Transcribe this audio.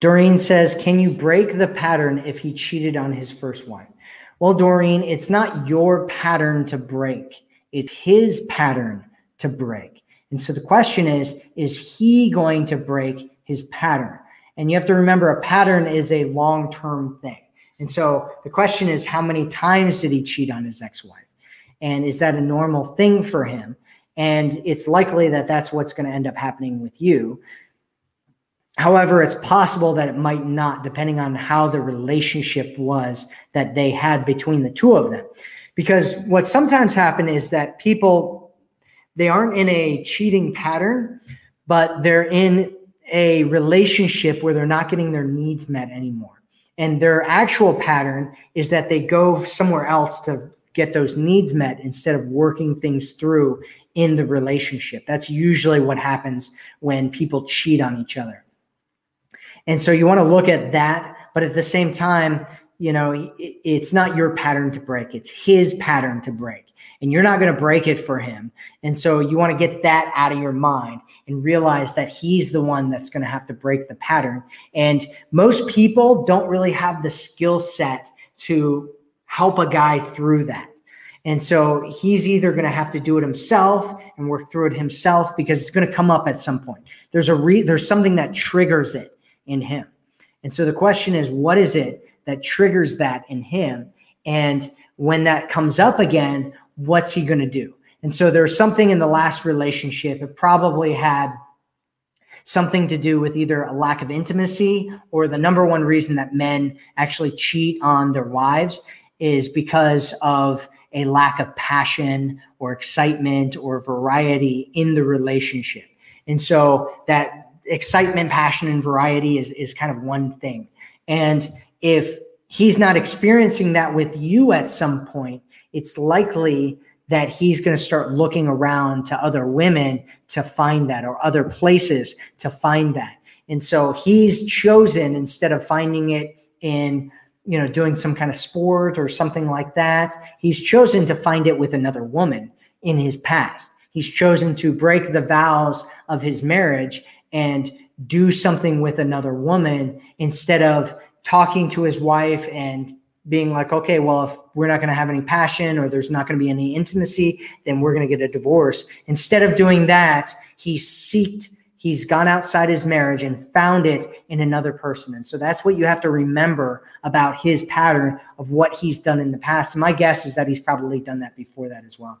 Doreen says, Can you break the pattern if he cheated on his first wife? Well, Doreen, it's not your pattern to break, it's his pattern to break. And so the question is, is he going to break his pattern? And you have to remember a pattern is a long term thing. And so the question is, how many times did he cheat on his ex wife? And is that a normal thing for him? And it's likely that that's what's going to end up happening with you. However, it's possible that it might not, depending on how the relationship was that they had between the two of them. Because what sometimes happens is that people, they aren't in a cheating pattern, but they're in a relationship where they're not getting their needs met anymore. And their actual pattern is that they go somewhere else to get those needs met instead of working things through in the relationship. That's usually what happens when people cheat on each other. And so you want to look at that, but at the same time, you know, it's not your pattern to break, it's his pattern to break. And you're not going to break it for him. And so you want to get that out of your mind and realize that he's the one that's going to have to break the pattern. And most people don't really have the skill set to help a guy through that. And so he's either going to have to do it himself and work through it himself because it's going to come up at some point. There's a re- there's something that triggers it in him. And so the question is, what is it that triggers that in him? And when that comes up again, what's he going to do? And so there's something in the last relationship. It probably had something to do with either a lack of intimacy or the number one reason that men actually cheat on their wives is because of a lack of passion or excitement or variety in the relationship. And so that excitement, passion, and variety is, is kind of one thing. And if he's not experiencing that with you at some point, it's likely that he's going to start looking around to other women to find that or other places to find that. And so he's chosen instead of finding it in you know doing some kind of sport or something like that he's chosen to find it with another woman in his past he's chosen to break the vows of his marriage and do something with another woman instead of talking to his wife and being like, okay, well, if we're not going to have any passion or there's not going to be any intimacy, then we're going to get a divorce. Instead of doing that, he seeked, he's gone outside his marriage and found it in another person. And so that's what you have to remember about his pattern of what he's done in the past. And my guess is that he's probably done that before that as well.